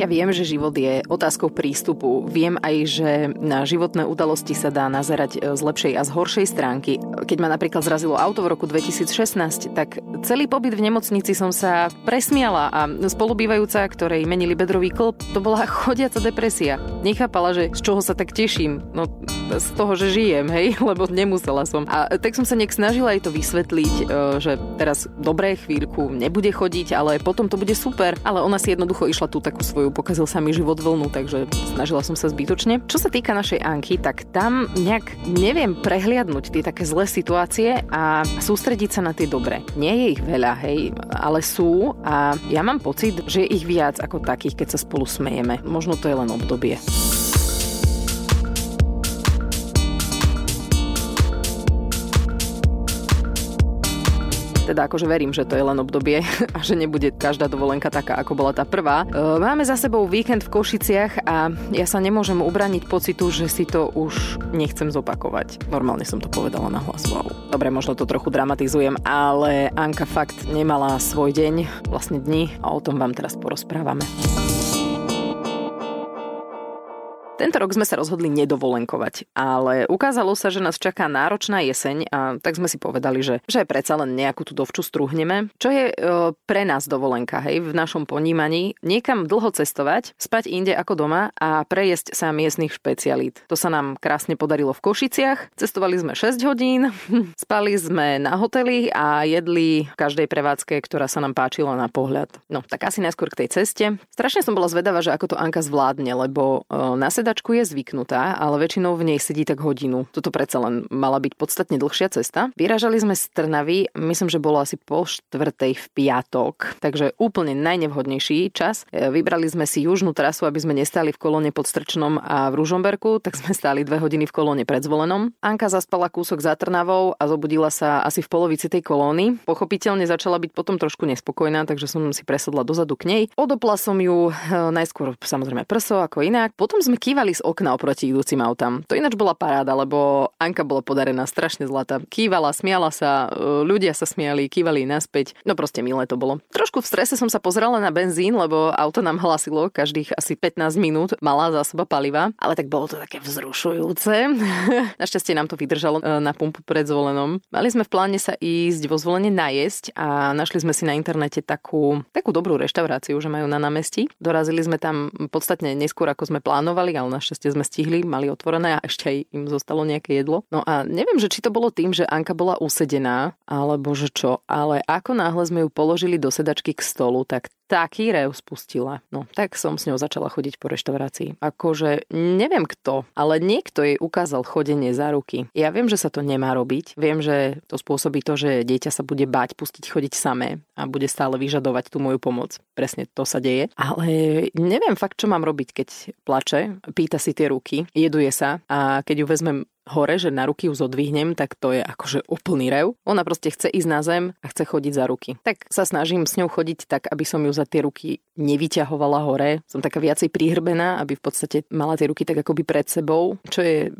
Ja viem, že život je otázkou prístupu. Viem aj, že na životné udalosti sa dá nazerať e, z lepšej a z horšej stránky. Keď ma napríklad zrazilo auto v roku 2016, tak celý pobyt v nemocnici som sa presmiala a spolubývajúca, ktorej menili bedrový klb, to bola chodiaca depresia. Nechápala, že z čoho sa tak teším. No z toho, že žijem, hej, lebo nemusela som. A tak som sa nejak snažila aj to vysvetliť, e, že teraz dobré chvíľku nebude chodiť, ale potom to bude super. Ale ona si jednoducho išla tú takú svoju pokazil sa mi život vlnu, takže snažila som sa zbytočne. Čo sa týka našej Anky, tak tam nejak neviem prehliadnúť tie také zlé situácie a sústrediť sa na tie dobré. Nie je ich veľa, hej, ale sú a ja mám pocit, že je ich viac ako takých, keď sa spolu smejeme. Možno to je len obdobie. Teda akože verím, že to je len obdobie a že nebude každá dovolenka taká, ako bola tá prvá. E, máme za sebou víkend v Košiciach a ja sa nemôžem ubraniť pocitu, že si to už nechcem zopakovať. Normálne som to povedala na hlas. Wow. Dobre, možno to trochu dramatizujem, ale Anka fakt nemala svoj deň, vlastne dni a o tom vám teraz porozprávame. Tento rok sme sa rozhodli nedovolenkovať, ale ukázalo sa, že nás čaká náročná jeseň a tak sme si povedali, že, že predsa len nejakú tú dovču struhneme. Čo je e, pre nás dovolenka, hej, v našom ponímaní? Niekam dlho cestovať, spať inde ako doma a prejesť sa miestnych špecialít. To sa nám krásne podarilo v Košiciach. Cestovali sme 6 hodín, spali sme na hoteli a jedli v každej prevádzke, ktorá sa nám páčila na pohľad. No, tak asi najskôr k tej ceste. Strašne som bola zvedavá, že ako to Anka zvládne, lebo e, na seda sedačku je zvyknutá, ale väčšinou v nej sedí tak hodinu. Toto predsa len mala byť podstatne dlhšia cesta. Vyražali sme z Trnavy, myslím, že bolo asi po štvrtej v piatok, takže úplne najnevhodnejší čas. E, vybrali sme si južnú trasu, aby sme nestali v kolóne pod Strčnom a v Ružomberku, tak sme stáli dve hodiny v kolóne pred zvolenom. Anka zaspala kúsok za Trnavou a zobudila sa asi v polovici tej kolóny. Pochopiteľne začala byť potom trošku nespokojná, takže som si presadla dozadu k nej. Odopla som ju e, najskôr samozrejme prso ako inak. Potom sme kývali kývali z okna oproti idúcim autám. To ináč bola paráda, lebo Anka bola podarená strašne zlata. Kývala, smiala sa, e, ľudia sa smiali, kývali naspäť. No proste milé to bolo. Trošku v strese som sa pozerala na benzín, lebo auto nám hlasilo každých asi 15 minút, malá zásoba paliva, ale tak bolo to také vzrušujúce. Našťastie nám to vydržalo e, na pumpu pred zvolenom. Mali sme v pláne sa ísť vo zvolenie najesť a našli sme si na internete takú, takú dobrú reštauráciu, že majú na námestí. Dorazili sme tam podstatne neskôr, ako sme plánovali, ale našťastie sme stihli, mali otvorené a ešte aj im zostalo nejaké jedlo. No a neviem, že či to bolo tým, že Anka bola usedená, alebo že čo, ale ako náhle sme ju položili do sedačky k stolu, tak taký rev spustila. No, tak som s ňou začala chodiť po reštaurácii. Akože neviem kto, ale niekto jej ukázal chodenie za ruky. Ja viem, že sa to nemá robiť. Viem, že to spôsobí to, že dieťa sa bude báť pustiť chodiť samé a bude stále vyžadovať tú moju pomoc. Presne to sa deje. Ale neviem fakt, čo mám robiť, keď plače, pýta si tie ruky, jeduje sa a keď ju vezmem hore, že na ruky ju zodvihnem, tak to je akože úplný rev. Ona proste chce ísť na zem a chce chodiť za ruky. Tak sa snažím s ňou chodiť tak, aby som ju za tie ruky nevyťahovala hore. Som taká viacej prihrbená, aby v podstate mala tie ruky tak akoby pred sebou, čo je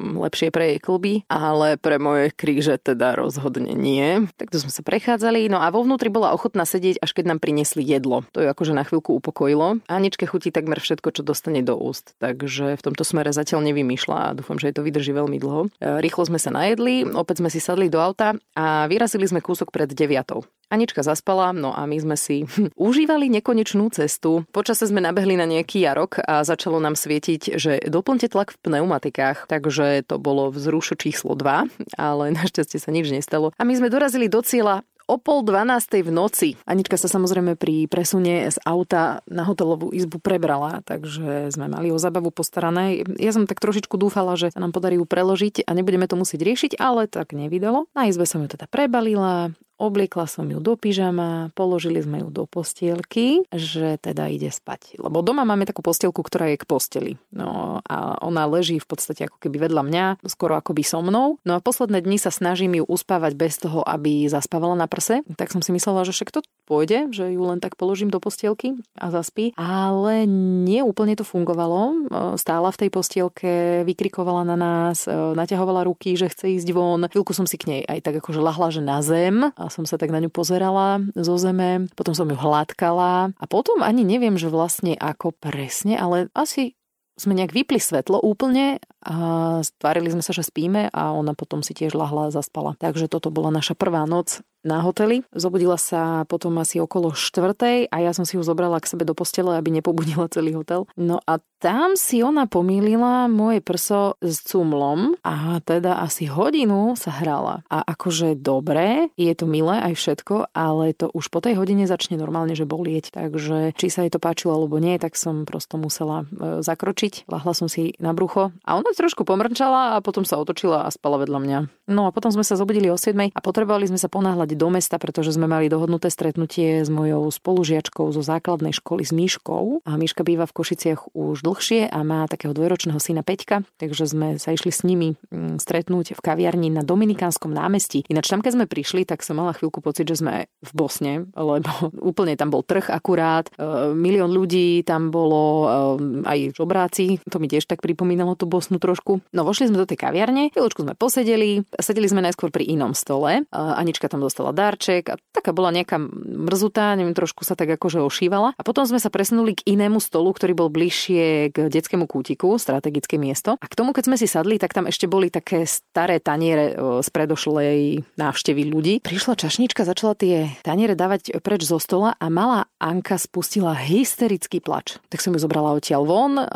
lepšie pre jej klby, ale pre moje kríže teda rozhodne nie. Takto sme sa prechádzali, no a vo vnútri bola ochotná sedieť, až keď nám priniesli jedlo. To ju akože na chvíľku upokojilo. Aničke chutí takmer všetko, čo dostane do úst, takže v tomto smere zatiaľ nevymýšľa a dúfam, že jej to vydrží veľmi dlho. E, rýchlo sme sa najedli, opäť sme si sadli do auta a vyrazili sme kúsok pred deviatou. Anička zaspala, no a my sme si užívali nekonečnú cestu. Počase sme nabehli na nejaký jarok a začalo nám svietiť, že doplňte tlak v pneumatikách, takže to bolo vzrušo číslo 2, ale našťastie sa nič nestalo. A my sme dorazili do cieľa o pol dvanástej v noci. Anička sa samozrejme pri presune z auta na hotelovú izbu prebrala, takže sme mali o zabavu postarané. Ja som tak trošičku dúfala, že sa nám podarí ju preložiť a nebudeme to musieť riešiť, ale tak nevydalo. Na izbe som ju teda prebalila, Obliekla som ju do pyžama, položili sme ju do postielky, že teda ide spať. Lebo doma máme takú postielku, ktorá je k posteli. No a ona leží v podstate ako keby vedľa mňa, skoro ako by so mnou. No a posledné dni sa snažím ju uspávať bez toho, aby zaspávala na prse. Tak som si myslela, že však to pôjde, že ju len tak položím do postielky a zaspí. Ale nie úplne to fungovalo. Stála v tej postielke, vykrikovala na nás, naťahovala ruky, že chce ísť von. Chvíľku som si k nej aj tak akože lahla, že na zem a som sa tak na ňu pozerala zo zeme, potom som ju hladkala a potom ani neviem, že vlastne ako presne, ale asi sme nejak vypli svetlo úplne a stvárili sme sa, že spíme a ona potom si tiež lahla a zaspala. Takže toto bola naša prvá noc na hoteli. Zobudila sa potom asi okolo štvrtej a ja som si ju zobrala k sebe do postele, aby nepobudila celý hotel. No a tam si ona pomýlila moje prso s cumlom a teda asi hodinu sa hrala. A akože dobre, je to milé aj všetko, ale to už po tej hodine začne normálne, že bolieť. Takže či sa jej to páčilo alebo nie, tak som prosto musela e, zakročiť. Lahla som si na brucho a ona trošku pomrčala a potom sa otočila a spala vedľa mňa. No a potom sme sa zobudili o 7 a potrebovali sme sa ponáhľať do mesta, pretože sme mali dohodnuté stretnutie s mojou spolužiačkou zo základnej školy s Myškou. A Myška býva v Košiciach už dlhšie a má takého dvojročného syna Peťka, takže sme sa išli s nimi mm, stretnúť v kaviarni na Dominikánskom námestí. Ináč tam, keď sme prišli, tak som mala chvíľku pocit, že sme v Bosne, lebo úplne tam bol trh akurát, e, milión ľudí, tam bolo e, aj žobráci, to mi tiež tak pripomínalo tú Bosnu trošku. No vošli sme do tej kaviarne, chvíľočku sme posedeli, sedeli sme najskôr pri inom stole, Anička tam dostala darček a taká bola nejaká mrzutá, neviem, trošku sa tak akože ošívala. A potom sme sa presunuli k inému stolu, ktorý bol bližšie k detskému kútiku, strategické miesto. A k tomu, keď sme si sadli, tak tam ešte boli také staré taniere z predošlej návštevy ľudí. Prišla čašnička, začala tie taniere dávať preč zo stola a malá Anka spustila hysterický plač. Tak som ju zobrala odtiaľ von, um,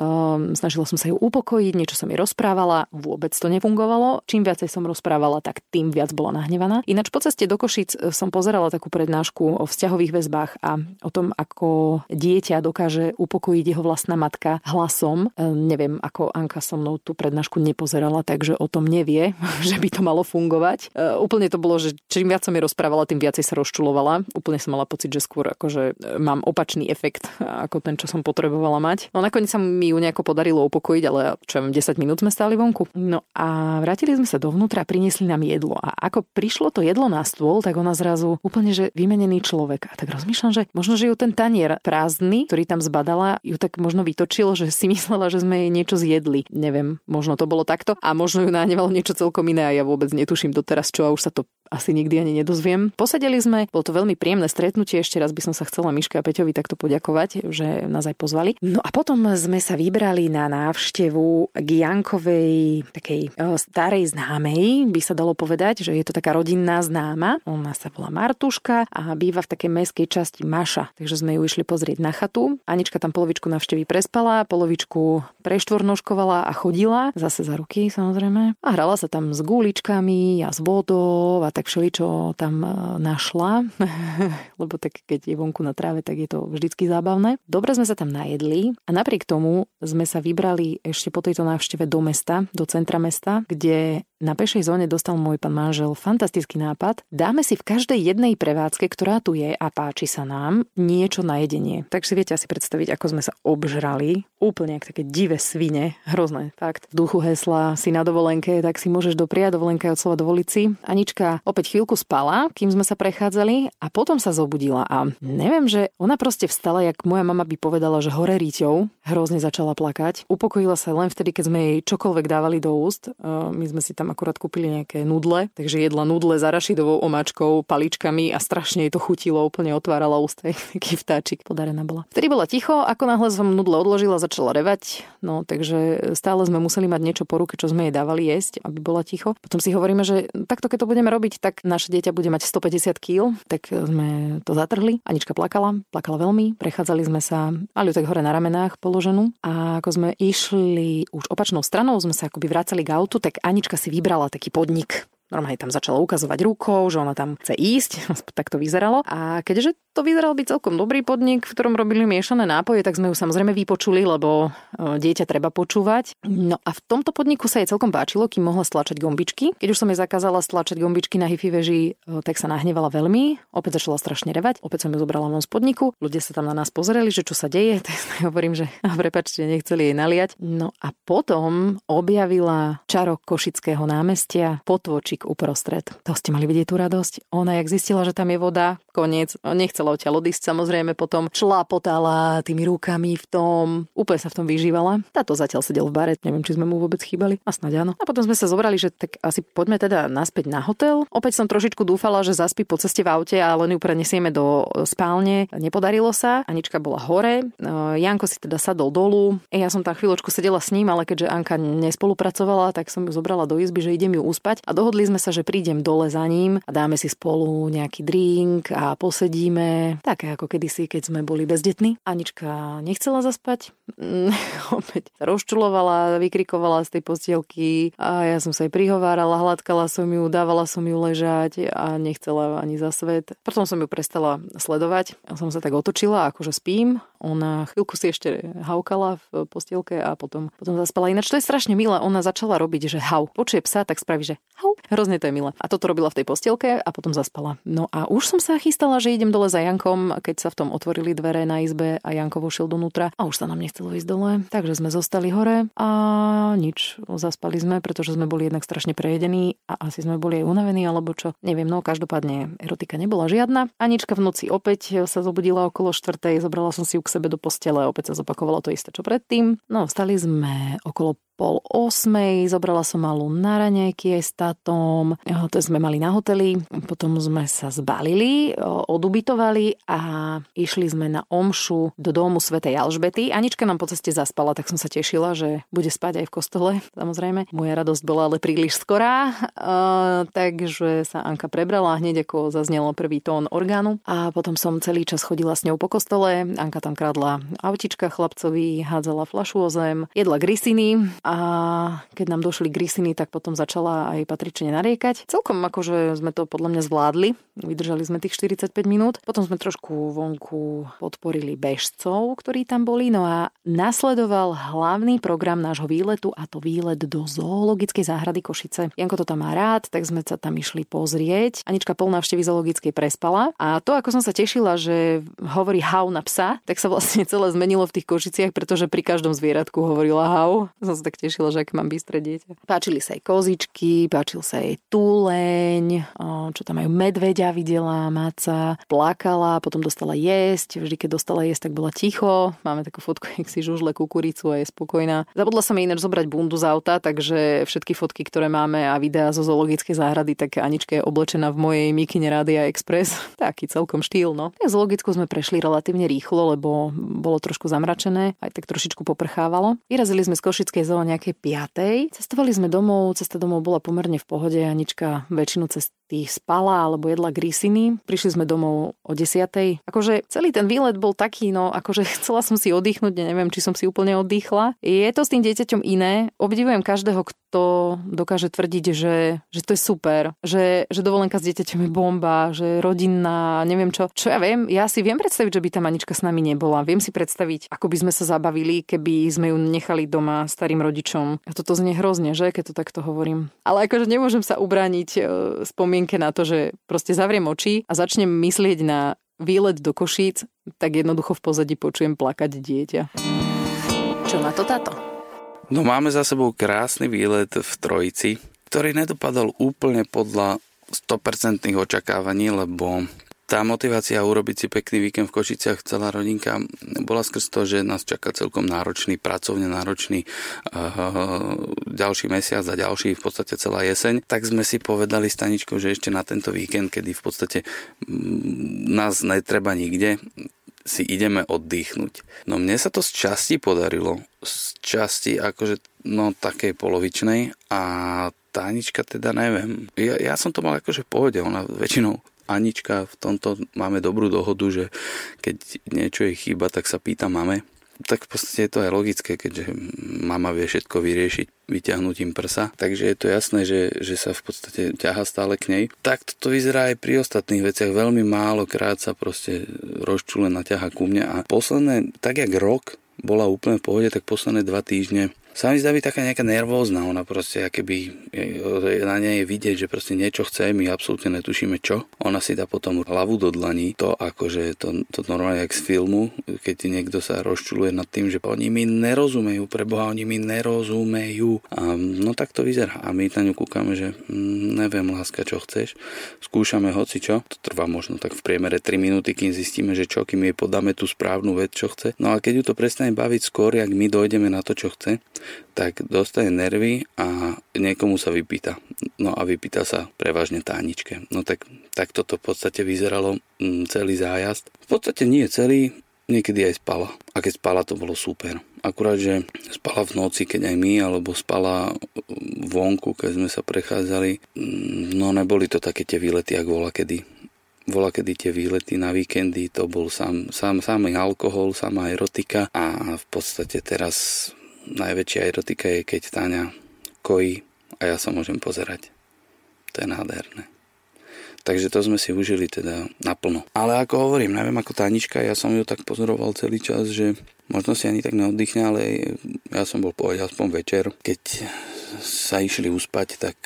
snažila som sa ju upokojiť, niečo som rozprávala, vôbec to nefungovalo. Čím viacej som rozprávala, tak tým viac bola nahnevaná. Ináč po ceste do Košic e, som pozerala takú prednášku o vzťahových väzbách a o tom, ako dieťa dokáže upokojiť jeho vlastná matka hlasom. E, neviem, ako Anka so mnou tú prednášku nepozerala, takže o tom nevie, že by to malo fungovať. E, úplne to bolo, že čím viac som jej rozprávala, tým viacej sa rozčulovala. Úplne som mala pocit, že skôr akože mám opačný efekt ako ten, čo som potrebovala mať. No nakoniec sa mi ju nejako podarilo upokojiť, ale čo 10 minút sme stáli vonku. No a vrátili sme sa dovnútra a priniesli nám jedlo. A ako prišlo to jedlo na stôl, tak ona zrazu úplne, že vymenený človek. A tak rozmýšľam, že možno, že ju ten tanier prázdny, ktorý tam zbadala, ju tak možno vytočil, že si myslela, že sme jej niečo zjedli. Neviem, možno to bolo takto. A možno ju nahnevalo niečo celkom iné a ja vôbec netuším doteraz čo a už sa to asi nikdy ani nedozviem. Posadili sme, bolo to veľmi príjemné stretnutie, ešte raz by som sa chcela Miške a Peťovi takto poďakovať, že nás aj pozvali. No a potom sme sa vybrali na návštevu k Jankovej takej o, starej známej, by sa dalo povedať, že je to taká rodinná známa. Ona sa volá Martuška a býva v takej mestskej časti Maša, takže sme ju išli pozrieť na chatu. Anička tam polovičku navštevy prespala, polovičku preštvornoškovala a chodila, zase za ruky samozrejme. A hrala sa tam s guličkami a s vodou a tak všeličo tam e, našla, lebo tak keď je vonku na tráve, tak je to vždycky zábavné. Dobre sme sa tam najedli a napriek tomu sme sa vybrali ešte po tejto návšteve do mesta, do centra mesta, kde na pešej zóne dostal môj pán manžel fantastický nápad. Dáme si v každej jednej prevádzke, ktorá tu je a páči sa nám, niečo na jedenie. Tak si viete asi predstaviť, ako sme sa obžrali. Úplne ako také divé svine. Hrozné, fakt. V duchu hesla si na dovolenke, tak si môžeš dopriať dovolenka od slova dovoliť si. Anička opäť chvíľku spala, kým sme sa prechádzali a potom sa zobudila a neviem, že ona proste vstala, jak moja mama by povedala, že hore ríťou, hrozne začala plakať. Upokojila sa len vtedy, keď sme jej čokoľvek dávali do úst. My sme si tam akurát kúpili nejaké nudle, takže jedla nudle za rašidovou omáčkou, paličkami a strašne jej to chutilo, úplne otvárala ústa, taký vtáčik podarená bola. Vtedy bola ticho, ako náhle som nudle odložila, začala revať, no takže stále sme museli mať niečo po ruke, čo sme jej dávali jesť, aby bola ticho. Potom si hovoríme, že takto keď to budeme robiť, tak naše dieťa bude mať 150 kg, tak sme to zatrhli. Anička plakala, plakala veľmi, prechádzali sme sa, ju tak hore na ramenách položenú a ako sme išli už opačnou stranou, sme sa akoby vracali k autu, tak Anička si vybrala taký podnik normálne tam začala ukazovať rukou, že ona tam chce ísť, tak to vyzeralo. A keďže to vyzeral byť celkom dobrý podnik, v ktorom robili miešané nápoje, tak sme ju samozrejme vypočuli, lebo e, dieťa treba počúvať. No a v tomto podniku sa jej celkom páčilo, kým mohla stlačať gombičky. Keď už som jej zakázala stlačať gombičky na hifi veži, e, tak sa nahnevala veľmi. Opäť začala strašne revať. Opäť som ju zobrala von z podniku. Ľudia sa tam na nás pozerali, že čo sa deje. Tak hovorím, že prepačte, nechceli jej naliať. No a potom objavila čaro Košického námestia, potvočik uprostred. To ste mali vidieť tú radosť. Ona, jak zistila, že tam je voda, koniec. Nechcela odtiaľ odísť, samozrejme potom šlapotala tými rukami v tom, úplne sa v tom vyžívala. Táto zatiaľ sedel v bare, neviem, či sme mu vôbec chýbali. A snáď áno. A potom sme sa zobrali, že tak asi poďme teda naspäť na hotel. Opäť som trošičku dúfala, že zaspí po ceste v aute a len ju prenesieme do spálne. Nepodarilo sa. Anička bola hore. Janko si teda sadol dolu. Ja som tam chvíľočku sedela s ním, ale keďže Anka nespolupracovala, tak som ju zobrala do izby, že idem ju uspať a dohodli sme sa, že prídem dole za ním a dáme si spolu nejaký drink a posedíme. Také ako kedysi, keď sme boli bezdetní. Anička nechcela zaspať, opäť sa rozčulovala, vykrikovala z tej postielky a ja som sa jej prihovárala, hladkala som ju, dávala som ju ležať a nechcela ani za svet. Potom som ju prestala sledovať. Ja som sa tak otočila, akože spím. Ona chvíľku si ešte haukala v postielke a potom, potom zaspala. Ináč to je strašne milé. Ona začala robiť, že hau. Počuje psa, tak spraví, že hau. Hrozne to je milé. A toto robila v tej postielke a potom zaspala. No a už som sa chystala, že idem dole za Jankom, keď sa v tom otvorili dvere na izbe a Janko vošiel donútra a už sa nám nechcelo ísť dole. Takže sme zostali hore a nič. Zaspali sme, pretože sme boli jednak strašne prejedení a asi sme boli aj unavení alebo čo. Neviem, no každopádne erotika nebola žiadna. Anička v noci opäť sa zobudila okolo štvrtej, zobrala som si ju k sebe do postele, opäť sa zopakovalo to isté, čo predtým. No, vstali sme okolo pol osmej, zobrala som malú na raňajky aj s tátom, to sme mali na hoteli, potom sme sa zbalili, odubitovali a išli sme na omšu do domu svätej Alžbety. Anička nám po ceste zaspala, tak som sa tešila, že bude spať aj v kostole, samozrejme. Moja radosť bola ale príliš skorá, takže sa Anka prebrala hneď ako zaznelo prvý tón orgánu a potom som celý čas chodila s ňou po kostole. Anka tam kradla autička chlapcovi, hádzala flašu o zem, jedla grisiny, a keď nám došli grisiny, tak potom začala aj patrične nariekať. Celkom akože sme to podľa mňa zvládli, vydržali sme tých 45 minút. Potom sme trošku vonku podporili bežcov, ktorí tam boli, no a nasledoval hlavný program nášho výletu a to výlet do zoologickej záhrady Košice. Janko to tam má rád, tak sme sa tam išli pozrieť. Anička pol návštevy zoologickej prespala a to, ako som sa tešila, že hovorí hau na psa, tak sa vlastne celé zmenilo v tých Košiciach, pretože pri každom zvieratku hovorila hau. Som sa tak tešila, že ak mám bystré dieťa. Páčili sa jej kozičky, páčil sa jej túleň, čo tam majú medveďa videla, maca, plakala, potom dostala jesť, vždy keď dostala jesť, tak bola ticho. Máme takú fotku, jak si žužle kukuricu a je spokojná. Zabudla sa mi ináč zobrať bundu z auta, takže všetky fotky, ktoré máme a videá zo zoologickej záhrady, tak Anička je oblečená v mojej mikine Radia Express. Taký celkom štýl, no. Tak zoologickú sme prešli relatívne rýchlo, lebo bolo trošku zamračené, aj tak trošičku poprchávalo. Vyrazili sme z Košickej zóny nejakej piatej. Cestovali sme domov, cesta domov bola pomerne v pohode, Anička väčšinu cesty spala alebo jedla grisiny. Prišli sme domov o desiatej. Akože celý ten výlet bol taký, no akože chcela som si oddychnúť, neviem, či som si úplne oddychla. Je to s tým dieťaťom iné. Obdivujem každého, kto dokáže tvrdiť, že, že to je super, že, že dovolenka s dieťaťom je bomba, že rodinná, neviem čo. Čo ja viem, ja si viem predstaviť, že by tam Anička s nami nebola. Viem si predstaviť, ako by sme sa zabavili, keby sme ju nechali doma starým rodičom. A toto znie hrozne, že, keď to takto hovorím. Ale akože nemôžem sa ubrániť e, spomienke na to, že proste zavriem oči a začnem myslieť na výlet do Košíc, tak jednoducho v pozadí počujem plakať dieťa. Čo na to táto? No máme za sebou krásny výlet v Trojici, ktorý nedopadol úplne podľa 100% očakávaní, lebo tá motivácia urobiť si pekný víkend v Košiciach celá rodinka bola skrz to, že nás čaká celkom náročný, pracovne náročný uh, ďalší mesiac a ďalší v podstate celá jeseň. Tak sme si povedali staničkou, že ešte na tento víkend, kedy v podstate um, nás netreba nikde, si ideme oddychnúť. No mne sa to z časti podarilo, z časti akože no takej polovičnej a Tánička teda neviem. Ja, ja som to mal akože v pohode, ona väčšinou Anička v tomto máme dobrú dohodu, že keď niečo je chýba, tak sa pýta mame. Tak v podstate je to aj logické, keďže mama vie všetko vyriešiť vyťahnutím prsa, takže je to jasné, že, že sa v podstate ťaha stále k nej. Tak to vyzerá aj pri ostatných veciach. Veľmi málo krát sa proste rozčule naťaha ku mne a posledné, tak jak rok bola úplne v pohode, tak posledné dva týždne sa mi zdá byť taká nejaká nervózna, ona proste, keby na nej je vidieť, že proste niečo chce, my absolútne netušíme čo. Ona si dá potom hlavu do dlaní, to akože to, to normálne jak z filmu, keď niekto sa rozčuluje nad tým, že oni mi nerozumejú, preboha, oni mi nerozumejú. A, no tak to vyzerá. A my na ňu kúkame, že mm, neviem, láska, čo chceš. Skúšame hoci čo. To trvá možno tak v priemere 3 minúty, kým zistíme, že čo, kým jej podáme tú správnu vec, čo chce. No a keď ju to prestane baviť skôr, ak my dojdeme na to, čo chce, tak dostane nervy a niekomu sa vypýta. No a vypýta sa prevažne táničke. No tak, tak toto v podstate vyzeralo mm, celý zájazd. V podstate nie celý, niekedy aj spala. A keď spala, to bolo super. Akurát, že spala v noci, keď aj my, alebo spala vonku, keď sme sa prechádzali. Mm, no neboli to také tie výlety, ak vola kedy. Vola kedy tie výlety na víkendy, to bol sám, sám, samý alkohol, samá erotika a v podstate teraz najväčšia erotika je, keď Táňa kojí a ja sa môžem pozerať. To je nádherné. Takže to sme si užili teda naplno. Ale ako hovorím, neviem ako Tánička, ja som ju tak pozoroval celý čas, že možno si ani tak neoddychne, ale ja som bol povedať aspoň večer. Keď sa išli uspať, tak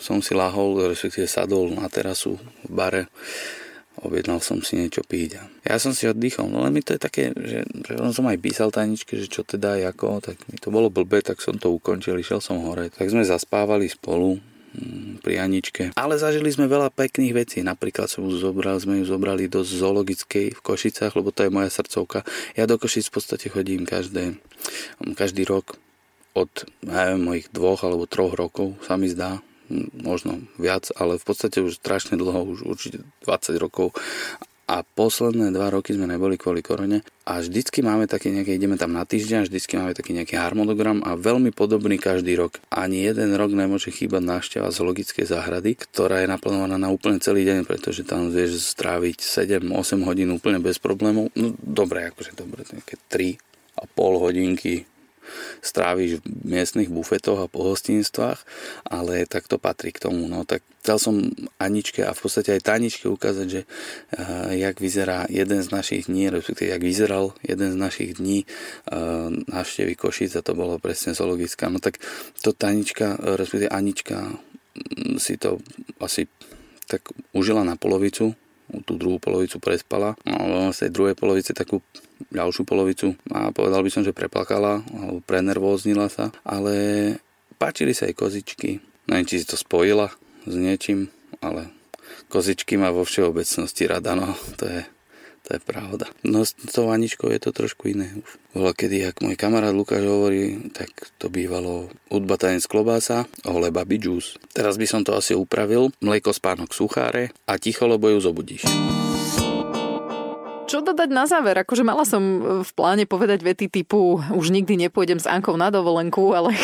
som si lahol, respektíve sadol na terasu v bare objednal som si niečo piť. Ja som si oddychol, no len mi to je také, že, že som aj písal tajničke, že čo teda ako, tak mi to bolo blbé, tak som to ukončil, išiel som hore. Tak sme zaspávali spolu, mm, pri Aničke. Ale zažili sme veľa pekných vecí. Napríklad som ju zobrali, sme ju zobrali do zoologickej v Košicách, lebo to je moja srdcovka. Ja do Košic v podstate chodím každé, každý rok od neviem, mojich dvoch alebo troch rokov, sa mi zdá možno viac, ale v podstate už strašne dlho, už určite 20 rokov a posledné dva roky sme neboli kvôli korone a vždycky máme taký nejaký, ideme tam na týždeň vždycky máme taký nejaký harmonogram a veľmi podobný každý rok. Ani jeden rok nemôže chýbať návšteva z logickej záhrady, ktorá je naplánovaná na úplne celý deň, pretože tam vieš stráviť 7-8 hodín úplne bez problémov. No dobre, akože dobre, nejaké 3 a pol hodinky stráviš v miestnych bufetoch a pohostinstvách, ale tak to patrí k tomu. No tak chcel som Aničke a v podstate aj Taničke ukázať, že uh, jak vyzerá jeden z našich dní, respektíve jak vyzeral jeden z našich dní uh, návštevy Košic a to bolo presne zoologická. No tak to Tanička, respektíve Anička mm, si to asi tak užila na polovicu, tú druhú polovicu prespala, no, z tej druhej polovice takú ďalšiu polovicu. A povedal by som, že preplakala alebo prenervóznila sa, ale páčili sa jej kozičky. Neviem, či si to spojila s niečím, ale kozičky má vo všeobecnosti rada, no to je, to je pravda. No s tou Aničkou je to trošku iné už. Kedy, ak môj kamarát Lukáš hovorí, tak to bývalo hudba tanec klobása, ole baby juice. Teraz by som to asi upravil, mlieko spánok sucháre a ticho, lebo ju zobudíš čo dodať na záver? Akože mala som e, v pláne povedať vety typu už nikdy nepôjdem s Ankou na dovolenku, ale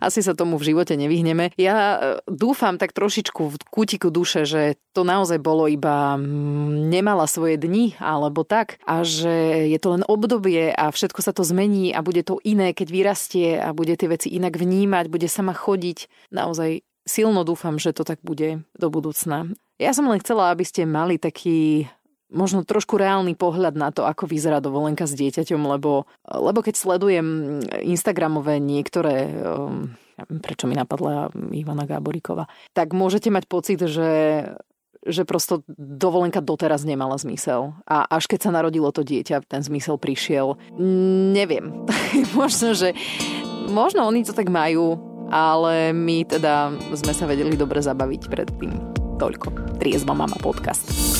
asi sa tomu v živote nevyhneme. Ja e, dúfam tak trošičku v kútiku duše, že to naozaj bolo iba nemala svoje dni alebo tak a že je to len obdobie a všetko sa to zmení a bude to iné, keď vyrastie a bude tie veci inak vnímať, bude sama chodiť. Naozaj silno dúfam, že to tak bude do budúcna. Ja som len chcela, aby ste mali taký možno trošku reálny pohľad na to, ako vyzerá dovolenka s dieťaťom, lebo, lebo keď sledujem Instagramové niektoré, um, prečo mi napadla Ivana Gáboríková, tak môžete mať pocit, že že prosto dovolenka doteraz nemala zmysel. A až keď sa narodilo to dieťa, ten zmysel prišiel. Neviem. možno, že možno oni to tak majú, ale my teda sme sa vedeli dobre zabaviť predtým. Toľko. Triezba mama podcast.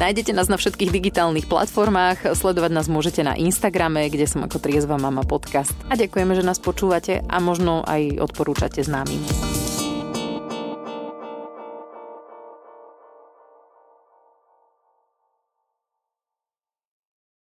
Nájdete nás na všetkých digitálnych platformách, sledovať nás môžete na Instagrame, kde som ako Triezva Mama podcast. A ďakujeme, že nás počúvate a možno aj odporúčate známym.